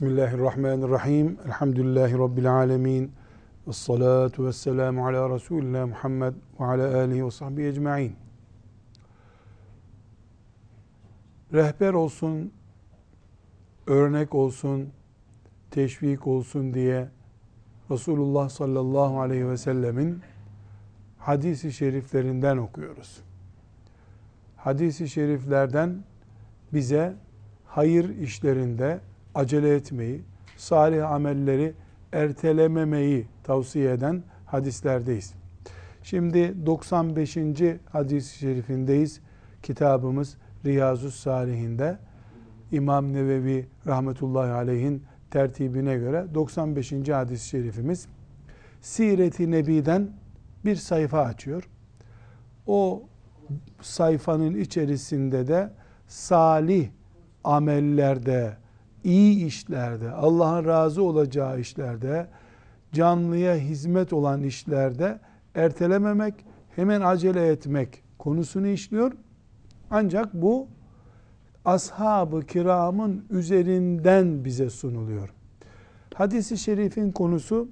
Bismillahirrahmanirrahim. Elhamdülillahi Rabbil alemin. Ve salatu ve selamu ala Resulina Muhammed ve ala alihi ve sahbihi ecma'in. Rehber olsun, örnek olsun, teşvik olsun diye Resulullah sallallahu aleyhi ve sellemin hadisi şeriflerinden okuyoruz. Hadisi şeriflerden bize hayır işlerinde acele etmeyi, salih amelleri ertelememeyi tavsiye eden hadislerdeyiz. Şimdi 95. hadis-i şerifindeyiz. Kitabımız Riyazu Salihinde İmam Nevevi rahmetullahi aleyhin tertibine göre 95. hadis-i şerifimiz Siret-i Nebi'den bir sayfa açıyor. O sayfanın içerisinde de salih amellerde, iyi işlerde, Allah'ın razı olacağı işlerde, canlıya hizmet olan işlerde ertelememek, hemen acele etmek konusunu işliyor. Ancak bu ashab-ı kiramın üzerinden bize sunuluyor. Hadis-i şerifin konusu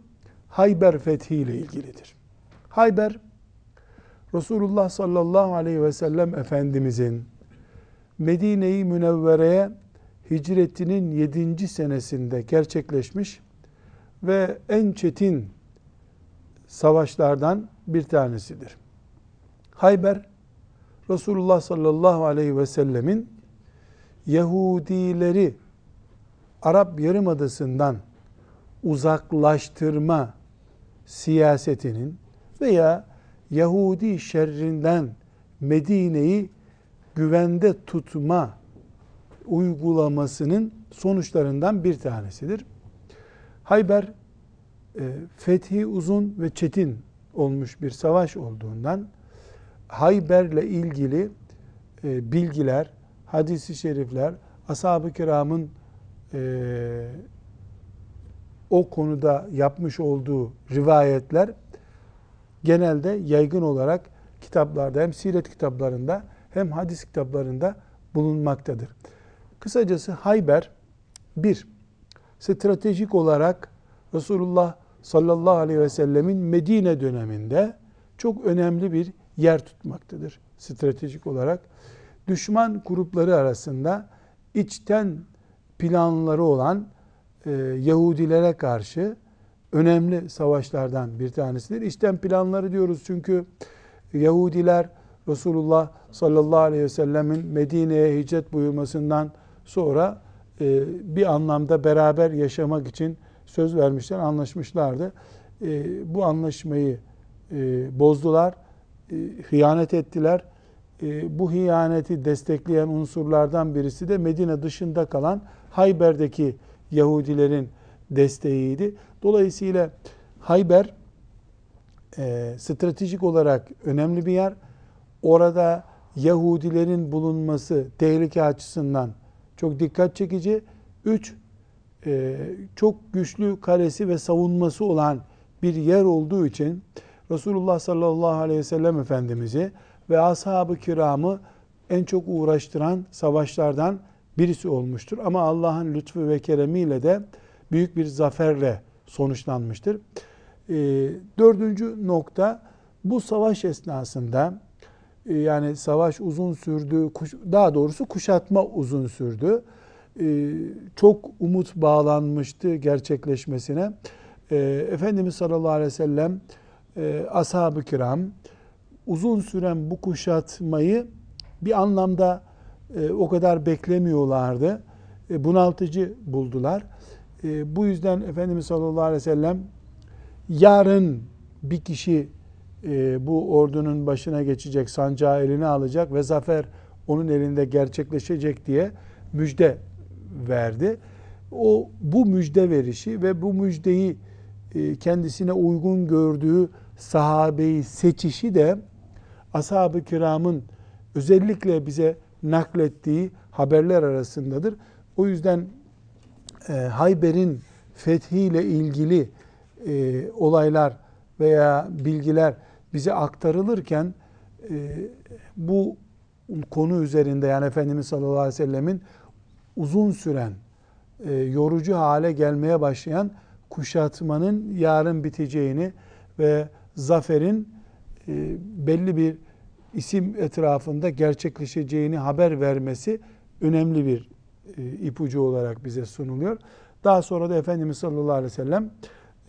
Hayber fethi ile ilgilidir. Hayber, Resulullah sallallahu aleyhi ve sellem Efendimizin Medine-i Münevvere'ye hicretinin 7. senesinde gerçekleşmiş ve en çetin savaşlardan bir tanesidir. Hayber Resulullah sallallahu aleyhi ve sellemin Yahudileri Arap Yarımadası'ndan uzaklaştırma siyasetinin veya Yahudi şerrinden Medine'yi güvende tutma uygulamasının sonuçlarından bir tanesidir. Hayber e, fethi uzun ve çetin olmuş bir savaş olduğundan Hayber'le ilgili e, bilgiler, hadisi şerifler, ashab-ı kiramın e, o konuda yapmış olduğu rivayetler genelde yaygın olarak kitaplarda hem siret kitaplarında hem hadis kitaplarında bulunmaktadır. Kısacası Hayber bir, stratejik olarak Resulullah sallallahu aleyhi ve sellemin Medine döneminde çok önemli bir yer tutmaktadır stratejik olarak. Düşman grupları arasında içten planları olan e, Yahudilere karşı önemli savaşlardan bir tanesidir. İçten planları diyoruz çünkü Yahudiler Resulullah sallallahu aleyhi ve sellemin Medine'ye hicret buyurmasından sonra e, bir anlamda beraber yaşamak için söz vermişler, anlaşmışlardı. E, bu anlaşmayı e, bozdular, e, hıyanet ettiler. E, bu hıyaneti destekleyen unsurlardan birisi de Medine dışında kalan Hayber'deki Yahudilerin desteğiydi. Dolayısıyla Hayber e, stratejik olarak önemli bir yer. Orada Yahudilerin bulunması tehlike açısından çok dikkat çekici. Üç, e, çok güçlü kalesi ve savunması olan bir yer olduğu için Resulullah sallallahu aleyhi ve sellem Efendimiz'i ve ashab-ı kiramı en çok uğraştıran savaşlardan birisi olmuştur. Ama Allah'ın lütfu ve keremiyle de büyük bir zaferle sonuçlanmıştır. E, dördüncü nokta bu savaş esnasında yani savaş uzun sürdü, daha doğrusu kuşatma uzun sürdü. E, çok umut bağlanmıştı gerçekleşmesine. E, Efendimiz sallallahu aleyhi ve sellem, ashab-ı kiram uzun süren bu kuşatmayı bir anlamda o kadar beklemiyorlardı. Bunaltıcı buldular. Bu yüzden Efendimiz sallallahu aleyhi ve sellem yarın bir kişi e, bu ordunun başına geçecek, sancağı eline alacak ve zafer onun elinde gerçekleşecek diye müjde verdi. O bu müjde verişi ve bu müjdeyi e, kendisine uygun gördüğü sahabeyi seçişi de ashab-ı kiramın özellikle bize naklettiği haberler arasındadır. O yüzden e, Hayber'in fethiyle ilgili e, olaylar veya bilgiler bize aktarılırken e, bu konu üzerinde yani Efendimiz sallallahu aleyhi ve sellemin uzun süren e, yorucu hale gelmeye başlayan kuşatmanın yarın biteceğini ve zaferin e, belli bir isim etrafında gerçekleşeceğini haber vermesi önemli bir e, ipucu olarak bize sunuluyor. Daha sonra da Efendimiz sallallahu aleyhi ve sellem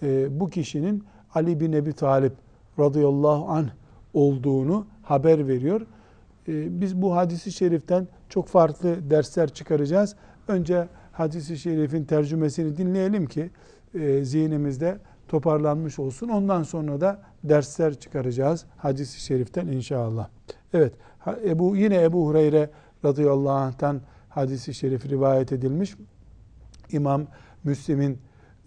e, bu kişinin Ali bin Ebi Talip radıyallahu anh olduğunu haber veriyor. E, biz bu hadisi şeriften çok farklı dersler çıkaracağız. Önce hadisi şerifin tercümesini dinleyelim ki e, zihnimizde toparlanmış olsun. Ondan sonra da dersler çıkaracağız hadisi şeriften inşallah. Evet, Ebu yine Ebu Hureyre radıyallahu anh'tan hadisi şerif rivayet edilmiş. İmam Müslim'in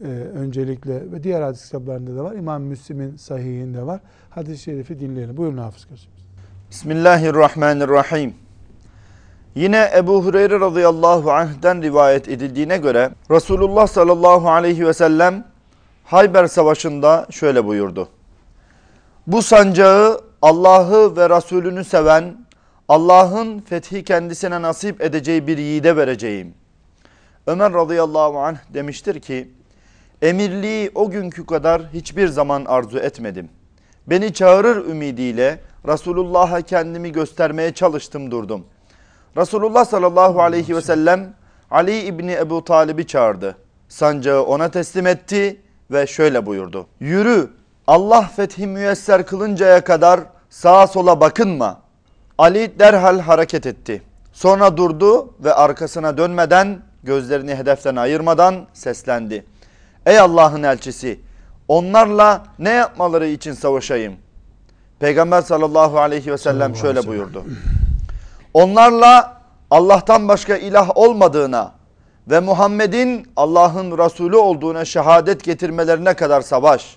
e, öncelikle ve diğer hadis kitaplarında da var. İmam Müslim'in sahihinde var. Hadis-i şerifi dinleyelim. Buyurun Hafız kardeşimiz. Bismillahirrahmanirrahim. Yine Ebu Hureyre radıyallahu anh'den rivayet edildiğine göre Resulullah sallallahu aleyhi ve sellem Hayber Savaşı'nda şöyle buyurdu. Bu sancağı Allah'ı ve Resulünü seven, Allah'ın fethi kendisine nasip edeceği bir yiğide vereceğim. Ömer radıyallahu anh demiştir ki, emirliği o günkü kadar hiçbir zaman arzu etmedim. Beni çağırır ümidiyle Resulullah'a kendimi göstermeye çalıştım durdum. Resulullah sallallahu aleyhi ve sellem Ali İbni Ebu Talib'i çağırdı. Sancağı ona teslim etti ve şöyle buyurdu. Yürü Allah fethi müyesser kılıncaya kadar sağa sola bakınma. Ali derhal hareket etti. Sonra durdu ve arkasına dönmeden gözlerini hedeften ayırmadan seslendi. Ey Allah'ın elçisi onlarla ne yapmaları için savaşayım? Peygamber sallallahu aleyhi ve sellem şöyle buyurdu. Onlarla Allah'tan başka ilah olmadığına ve Muhammed'in Allah'ın Resulü olduğuna şehadet getirmelerine kadar savaş.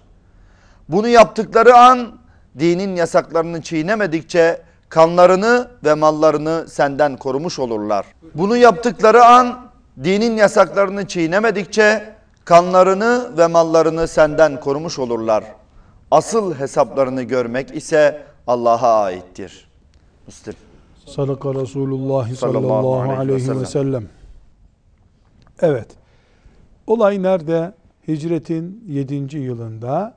Bunu yaptıkları an dinin yasaklarını çiğnemedikçe kanlarını ve mallarını senden korumuş olurlar. Bunu yaptıkları an dinin yasaklarını çiğnemedikçe kanlarını ve mallarını senden korumuş olurlar. Asıl hesaplarını görmek ise Allah'a aittir. Müslim. Sadaka Resulullah sallallahu aleyhi ve sellem. Evet. Olay nerede? Hicretin 7. yılında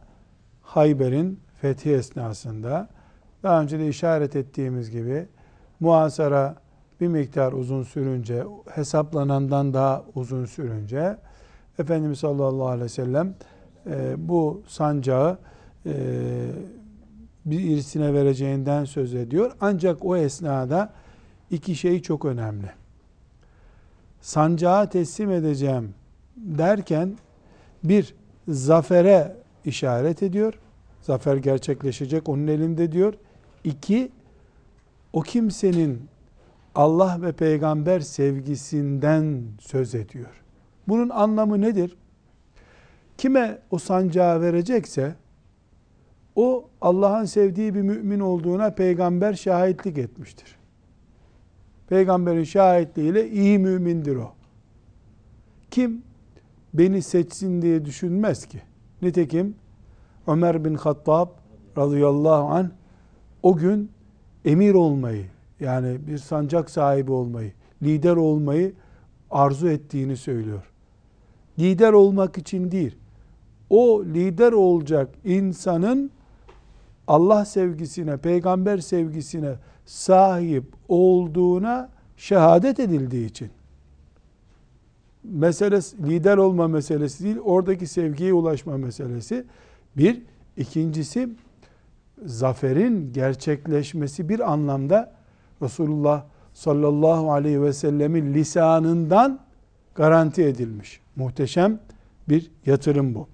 Hayber'in fethi esnasında daha önce de işaret ettiğimiz gibi muhasara bir miktar uzun sürünce, hesaplanandan daha uzun sürünce Efendimiz sallallahu aleyhi ve sellem e, bu sancağı e, bir irisine vereceğinden söz ediyor. Ancak o esnada iki şey çok önemli. Sancağı teslim edeceğim derken bir zafere işaret ediyor. Zafer gerçekleşecek onun elinde diyor. İki, o kimsenin Allah ve peygamber sevgisinden söz ediyor. Bunun anlamı nedir? Kime o sancağı verecekse o Allah'ın sevdiği bir mümin olduğuna peygamber şahitlik etmiştir. Peygamberin şahitliğiyle iyi mümindir o. Kim beni seçsin diye düşünmez ki. Nitekim Ömer bin Hattab radıyallahu an o gün emir olmayı yani bir sancak sahibi olmayı, lider olmayı arzu ettiğini söylüyor. Lider olmak için değil, o lider olacak insanın Allah sevgisine, peygamber sevgisine sahip olduğuna şehadet edildiği için. Meselesi lider olma meselesi değil, oradaki sevgiye ulaşma meselesi. Bir, ikincisi zaferin gerçekleşmesi bir anlamda Resulullah sallallahu aleyhi ve sellemin lisanından garanti edilmiş. Muhteşem bir yatırım bu.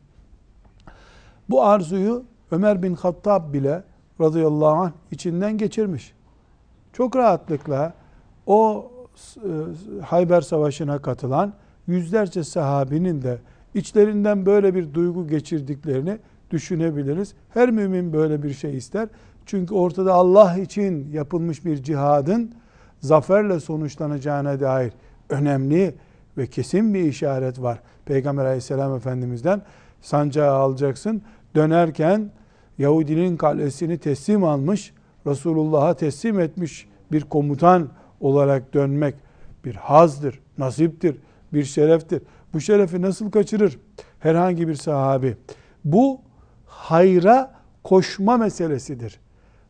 Bu arzuyu Ömer bin Hattab bile radıyallahu anh içinden geçirmiş. Çok rahatlıkla o e, Hayber Savaşı'na katılan yüzlerce sahabinin de içlerinden böyle bir duygu geçirdiklerini düşünebiliriz. Her mümin böyle bir şey ister. Çünkü ortada Allah için yapılmış bir cihadın zaferle sonuçlanacağına dair önemli ve kesin bir işaret var. Peygamber aleyhisselam efendimizden sancağı alacaksın. Dönerken Yahudinin kalesini teslim almış, Resulullah'a teslim etmiş bir komutan olarak dönmek bir hazdır, nasiptir, bir şereftir. Bu şerefi nasıl kaçırır herhangi bir sahabi? Bu hayra koşma meselesidir.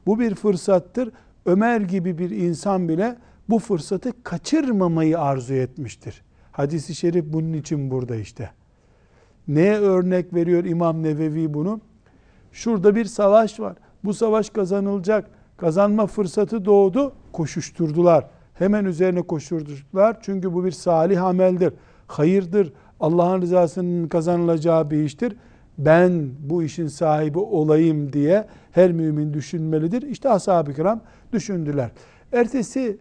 Bu bir fırsattır. Ömer gibi bir insan bile bu fırsatı kaçırmamayı arzu etmiştir. Hadis-i şerif bunun için burada işte. Neye örnek veriyor İmam Nevevi bunu? Şurada bir savaş var. Bu savaş kazanılacak. Kazanma fırsatı doğdu. Koşuşturdular. Hemen üzerine koşuşturdular. Çünkü bu bir salih ameldir. Hayırdır. Allah'ın rızasının kazanılacağı bir iştir. Ben bu işin sahibi olayım diye her mümin düşünmelidir. İşte ashab-ı kiram düşündüler. Ertesi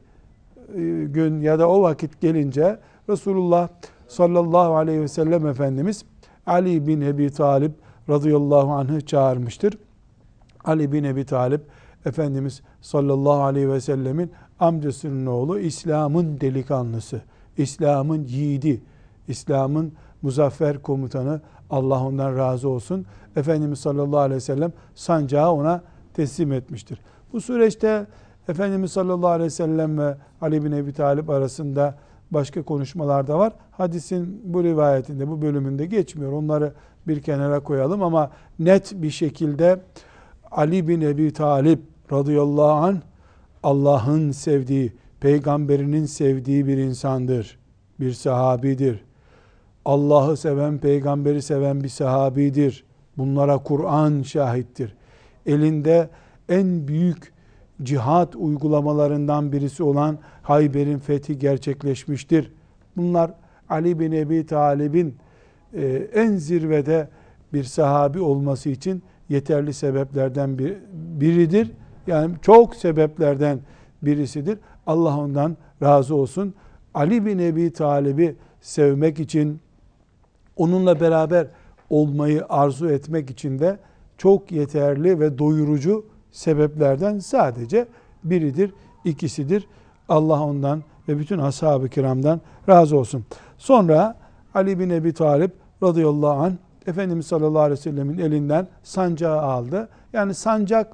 e, gün ya da o vakit gelince Resulullah sallallahu aleyhi ve sellem Efendimiz Ali bin Ebi Talib radıyallahu anh'ı çağırmıştır. Ali bin Ebi Talib Efendimiz sallallahu aleyhi ve sellemin amcasının oğlu İslam'ın delikanlısı, İslam'ın yiğidi, İslam'ın muzaffer komutanı Allah ondan razı olsun. Efendimiz sallallahu aleyhi ve sellem sancağı ona teslim etmiştir. Bu süreçte Efendimiz sallallahu aleyhi ve sellem ve Ali bin Ebi Talib arasında başka konuşmalar da var. Hadisin bu rivayetinde, bu bölümünde geçmiyor. Onları bir kenara koyalım ama net bir şekilde Ali bin Ebi Talib radıyallahu anh Allah'ın sevdiği, peygamberinin sevdiği bir insandır. Bir sahabidir. Allah'ı seven, peygamberi seven bir sahabidir. Bunlara Kur'an şahittir. Elinde en büyük cihat uygulamalarından birisi olan Hayber'in fethi gerçekleşmiştir. Bunlar Ali bin Ebi Talib'in e, en zirvede bir sahabi olması için yeterli sebeplerden bir, biridir. Yani çok sebeplerden birisidir. Allah ondan razı olsun. Ali bin Ebi Talib'i sevmek için, onunla beraber olmayı arzu etmek için de çok yeterli ve doyurucu sebeplerden sadece biridir, ikisidir. Allah ondan ve bütün ashab-ı kiramdan razı olsun. Sonra Ali bin Ebi Talip radıyallahu anh Efendimiz sallallahu aleyhi ve sellemin elinden sancağı aldı. Yani sancak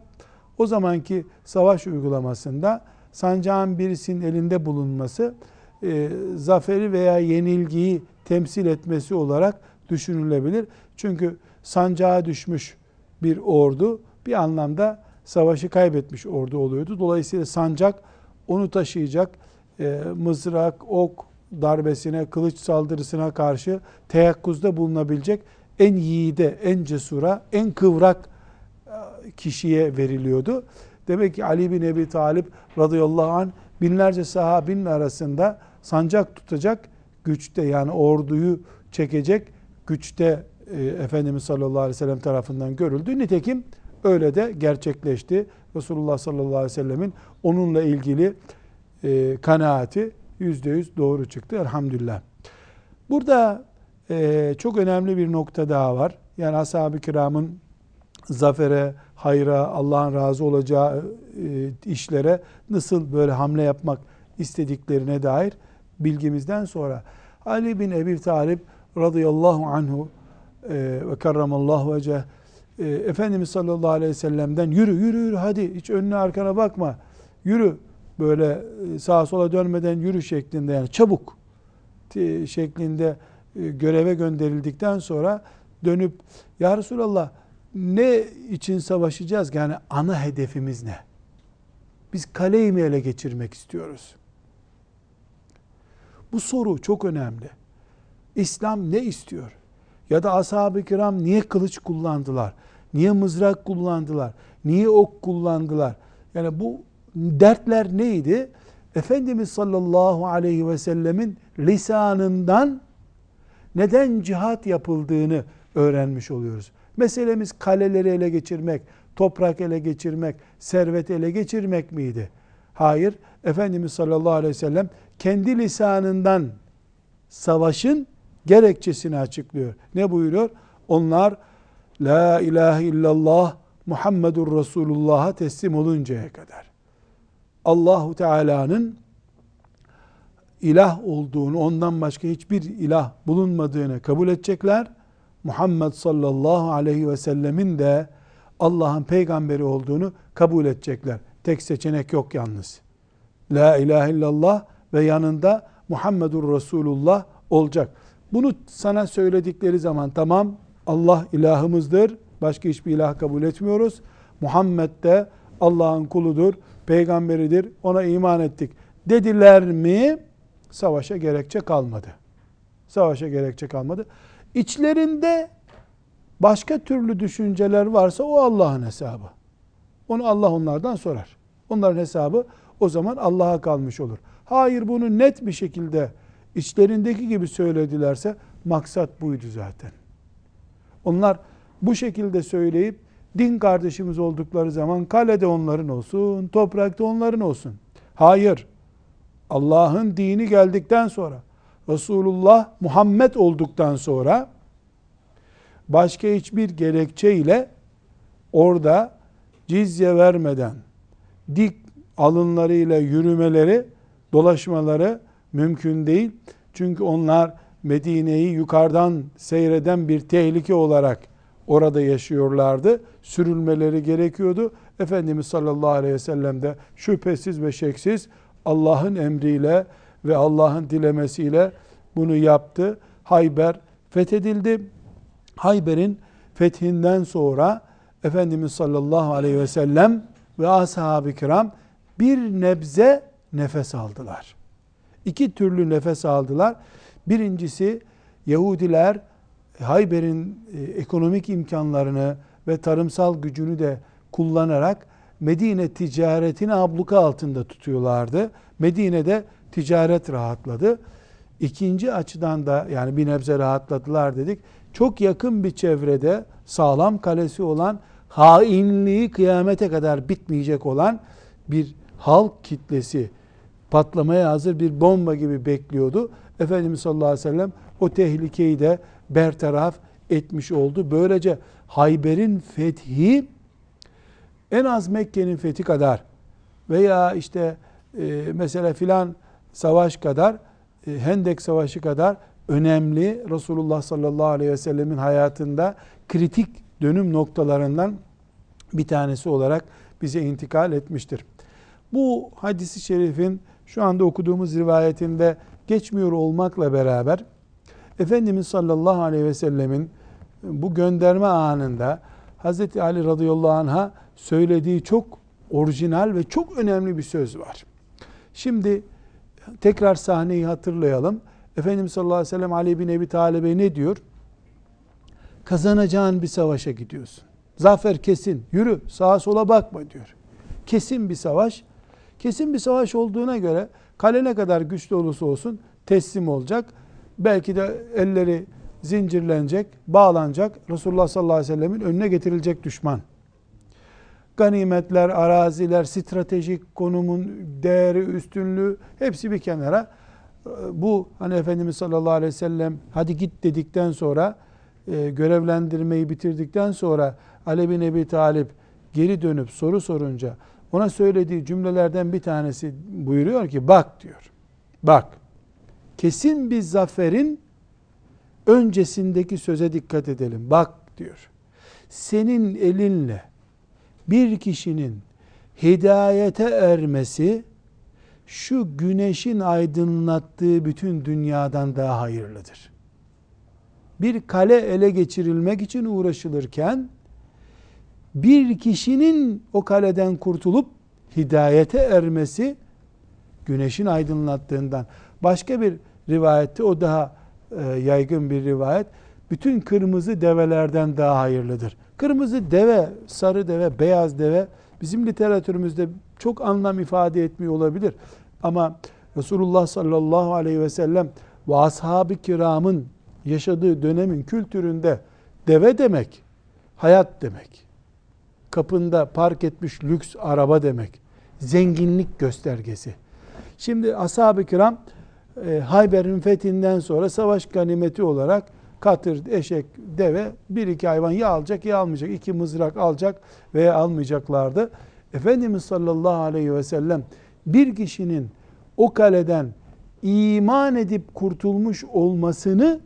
o zamanki savaş uygulamasında sancağın birisinin elinde bulunması e, zaferi veya yenilgiyi temsil etmesi olarak düşünülebilir. Çünkü sancağa düşmüş bir ordu bir anlamda savaşı kaybetmiş ordu oluyordu. Dolayısıyla sancak onu taşıyacak e, mızrak, ok darbesine, kılıç saldırısına karşı teyakkuzda bulunabilecek en yiğide, en cesura, en kıvrak e, kişiye veriliyordu. Demek ki Ali bin Ebi Talip radıyallahu anh binlerce sahabinin arasında sancak tutacak güçte yani orduyu çekecek güçte e, Efendimiz sallallahu aleyhi ve sellem tarafından görüldü. Nitekim öyle de gerçekleşti. Resulullah sallallahu aleyhi ve sellemin onunla ilgili e, kanaati yüzde yüz doğru çıktı elhamdülillah. Burada e, çok önemli bir nokta daha var. Yani ashab-ı kiramın zafere, hayra, Allah'ın razı olacağı e, işlere nasıl böyle hamle yapmak istediklerine dair bilgimizden sonra Ali bin Ebi Talib radıyallahu anhu e, ve karramallahu veceh e, Efendimiz sallallahu aleyhi ve sellem'den yürü yürü yürü hadi hiç önüne arkana bakma yürü böyle e, sağa sola dönmeden yürü şeklinde yani çabuk şeklinde e, göreve gönderildikten sonra dönüp ya Resulallah ne için savaşacağız? Yani ana hedefimiz ne? Biz kaleyi mi ele geçirmek istiyoruz? Bu soru çok önemli. İslam ne istiyor? Ya da ashab-ı kiram niye kılıç kullandılar? Niye mızrak kullandılar? Niye ok kullandılar? Yani bu dertler neydi? Efendimiz sallallahu aleyhi ve sellemin lisanından neden cihat yapıldığını öğrenmiş oluyoruz. Meselemiz kaleleri ele geçirmek, toprak ele geçirmek, servet ele geçirmek miydi? Hayır. Efendimiz sallallahu aleyhi ve sellem kendi lisanından savaşın gerekçesini açıklıyor. Ne buyuruyor? Onlar La ilahe illallah Muhammedur Resulullah'a teslim oluncaya kadar. Allahu Teala'nın ilah olduğunu, ondan başka hiçbir ilah bulunmadığını kabul edecekler. Muhammed sallallahu aleyhi ve sellemin de Allah'ın peygamberi olduğunu kabul edecekler. Tek seçenek yok yalnız. La ilahe illallah ve yanında Muhammedur Resulullah olacak. Bunu sana söyledikleri zaman tamam Allah ilahımızdır. Başka hiçbir ilah kabul etmiyoruz. Muhammed de Allah'ın kuludur, peygamberidir. Ona iman ettik. Dediler mi? Savaşa gerekçe kalmadı. Savaşa gerekçe kalmadı. İçlerinde başka türlü düşünceler varsa o Allah'ın hesabı. Onu Allah onlardan sorar. Onların hesabı o zaman Allah'a kalmış olur. Hayır bunu net bir şekilde içlerindeki gibi söyledilerse maksat buydu zaten. Onlar bu şekilde söyleyip din kardeşimiz oldukları zaman kalede onların olsun, toprakta onların olsun. Hayır. Allah'ın dini geldikten sonra, Resulullah Muhammed olduktan sonra başka hiçbir gerekçe ile orada cizye vermeden dik alınlarıyla yürümeleri, dolaşmaları mümkün değil. Çünkü onlar Medine'yi yukarıdan seyreden bir tehlike olarak orada yaşıyorlardı. Sürülmeleri gerekiyordu. Efendimiz sallallahu aleyhi ve sellem de şüphesiz ve şeksiz Allah'ın emriyle ve Allah'ın dilemesiyle bunu yaptı. Hayber fethedildi. Hayber'in fethinden sonra Efendimiz sallallahu aleyhi ve sellem ve ashab-ı kiram bir nebze nefes aldılar. İki türlü nefes aldılar. Birincisi Yahudiler Hayber'in e, ekonomik imkanlarını ve tarımsal gücünü de kullanarak Medine ticaretini abluka altında tutuyorlardı. Medine'de ticaret rahatladı. İkinci açıdan da yani bir nebze rahatladılar dedik. Çok yakın bir çevrede sağlam kalesi olan hainliği kıyamete kadar bitmeyecek olan bir halk kitlesi patlamaya hazır bir bomba gibi bekliyordu. Efendimiz sallallahu aleyhi ve sellem o tehlikeyi de bertaraf etmiş oldu. Böylece Hayber'in fethi en az Mekke'nin fethi kadar veya işte e, mesela filan savaş kadar e, Hendek Savaşı kadar önemli Resulullah sallallahu aleyhi ve sellemin hayatında kritik dönüm noktalarından bir tanesi olarak bize intikal etmiştir. Bu hadisi şerifin şu anda okuduğumuz rivayetinde geçmiyor olmakla beraber Efendimiz sallallahu aleyhi ve sellemin bu gönderme anında Hz. Ali radıyallahu anh'a söylediği çok orijinal ve çok önemli bir söz var. Şimdi tekrar sahneyi hatırlayalım. Efendimiz sallallahu aleyhi ve sellem Ali bin Ebi Talib'e ne diyor? Kazanacağın bir savaşa gidiyorsun. Zafer kesin. Yürü sağa sola bakma diyor. Kesin bir savaş. Kesin bir savaş olduğuna göre kale ne kadar güçlü olursa olsun teslim olacak. Belki de elleri zincirlenecek, bağlanacak. Resulullah sallallahu aleyhi ve sellemin önüne getirilecek düşman. Ganimetler, araziler, stratejik konumun değeri, üstünlüğü hepsi bir kenara. Bu hani Efendimiz sallallahu aleyhi ve sellem hadi git dedikten sonra e, görevlendirmeyi bitirdikten sonra Ali bin Ebi Talip geri dönüp soru sorunca ona söylediği cümlelerden bir tanesi buyuruyor ki bak diyor. Bak kesin bir zaferin öncesindeki söze dikkat edelim. Bak diyor. Senin elinle bir kişinin hidayete ermesi şu güneşin aydınlattığı bütün dünyadan daha hayırlıdır. Bir kale ele geçirilmek için uğraşılırken bir kişinin o kaleden kurtulup hidayete ermesi güneşin aydınlattığından. Başka bir rivayette o daha e, yaygın bir rivayet. Bütün kırmızı develerden daha hayırlıdır. Kırmızı deve, sarı deve, beyaz deve bizim literatürümüzde çok anlam ifade etmiyor olabilir. Ama Resulullah sallallahu aleyhi ve sellem ve ashab-ı kiramın yaşadığı dönemin kültüründe deve demek, hayat demek. Kapında park etmiş lüks araba demek. Zenginlik göstergesi. Şimdi ashab-ı kiram e, Hayber'in fethinden sonra savaş ganimeti olarak katır, eşek, deve bir iki hayvan ya alacak ya almayacak. iki mızrak alacak veya almayacaklardı. Efendimiz sallallahu aleyhi ve sellem bir kişinin o kaleden iman edip kurtulmuş olmasını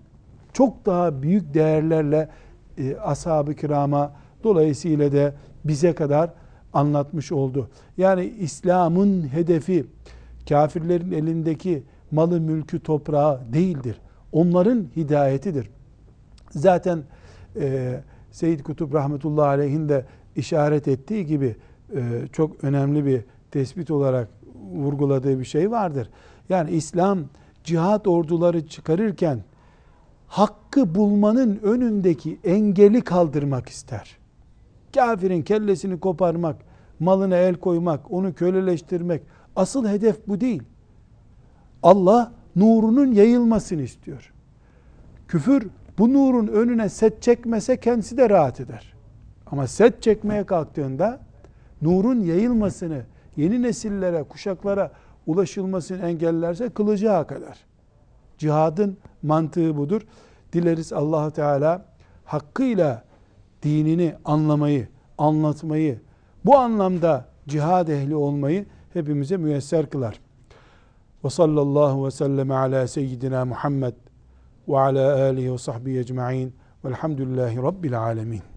çok daha büyük değerlerle e, ashab-ı kirama dolayısıyla da bize kadar anlatmış oldu. Yani İslam'ın hedefi kafirlerin elindeki malı mülkü toprağı değildir. onların hidayetidir. Zaten e, Seyyid Kutup rahmetullahi aleyhin de işaret ettiği gibi e, çok önemli bir tespit olarak vurguladığı bir şey vardır. Yani İslam cihat orduları çıkarırken hakkı bulmanın önündeki engeli kaldırmak ister. Kafirin kellesini koparmak, malına el koymak, onu köleleştirmek asıl hedef bu değil. Allah nurunun yayılmasını istiyor. Küfür bu nurun önüne set çekmese kendisi de rahat eder. Ama set çekmeye kalktığında nurun yayılmasını, yeni nesillere, kuşaklara ulaşılmasını engellerse kılıcı hak eder. Cihadın mantığı budur. Dileriz allah Teala hakkıyla dinini anlamayı, anlatmayı, bu anlamda cihad ehli olmayı hepimize müyesser kılar. Ve sallallahu ve sellem ala seyyidina Muhammed ve ala alihi ve sahbihi ecma'in velhamdülillahi rabbil alemin.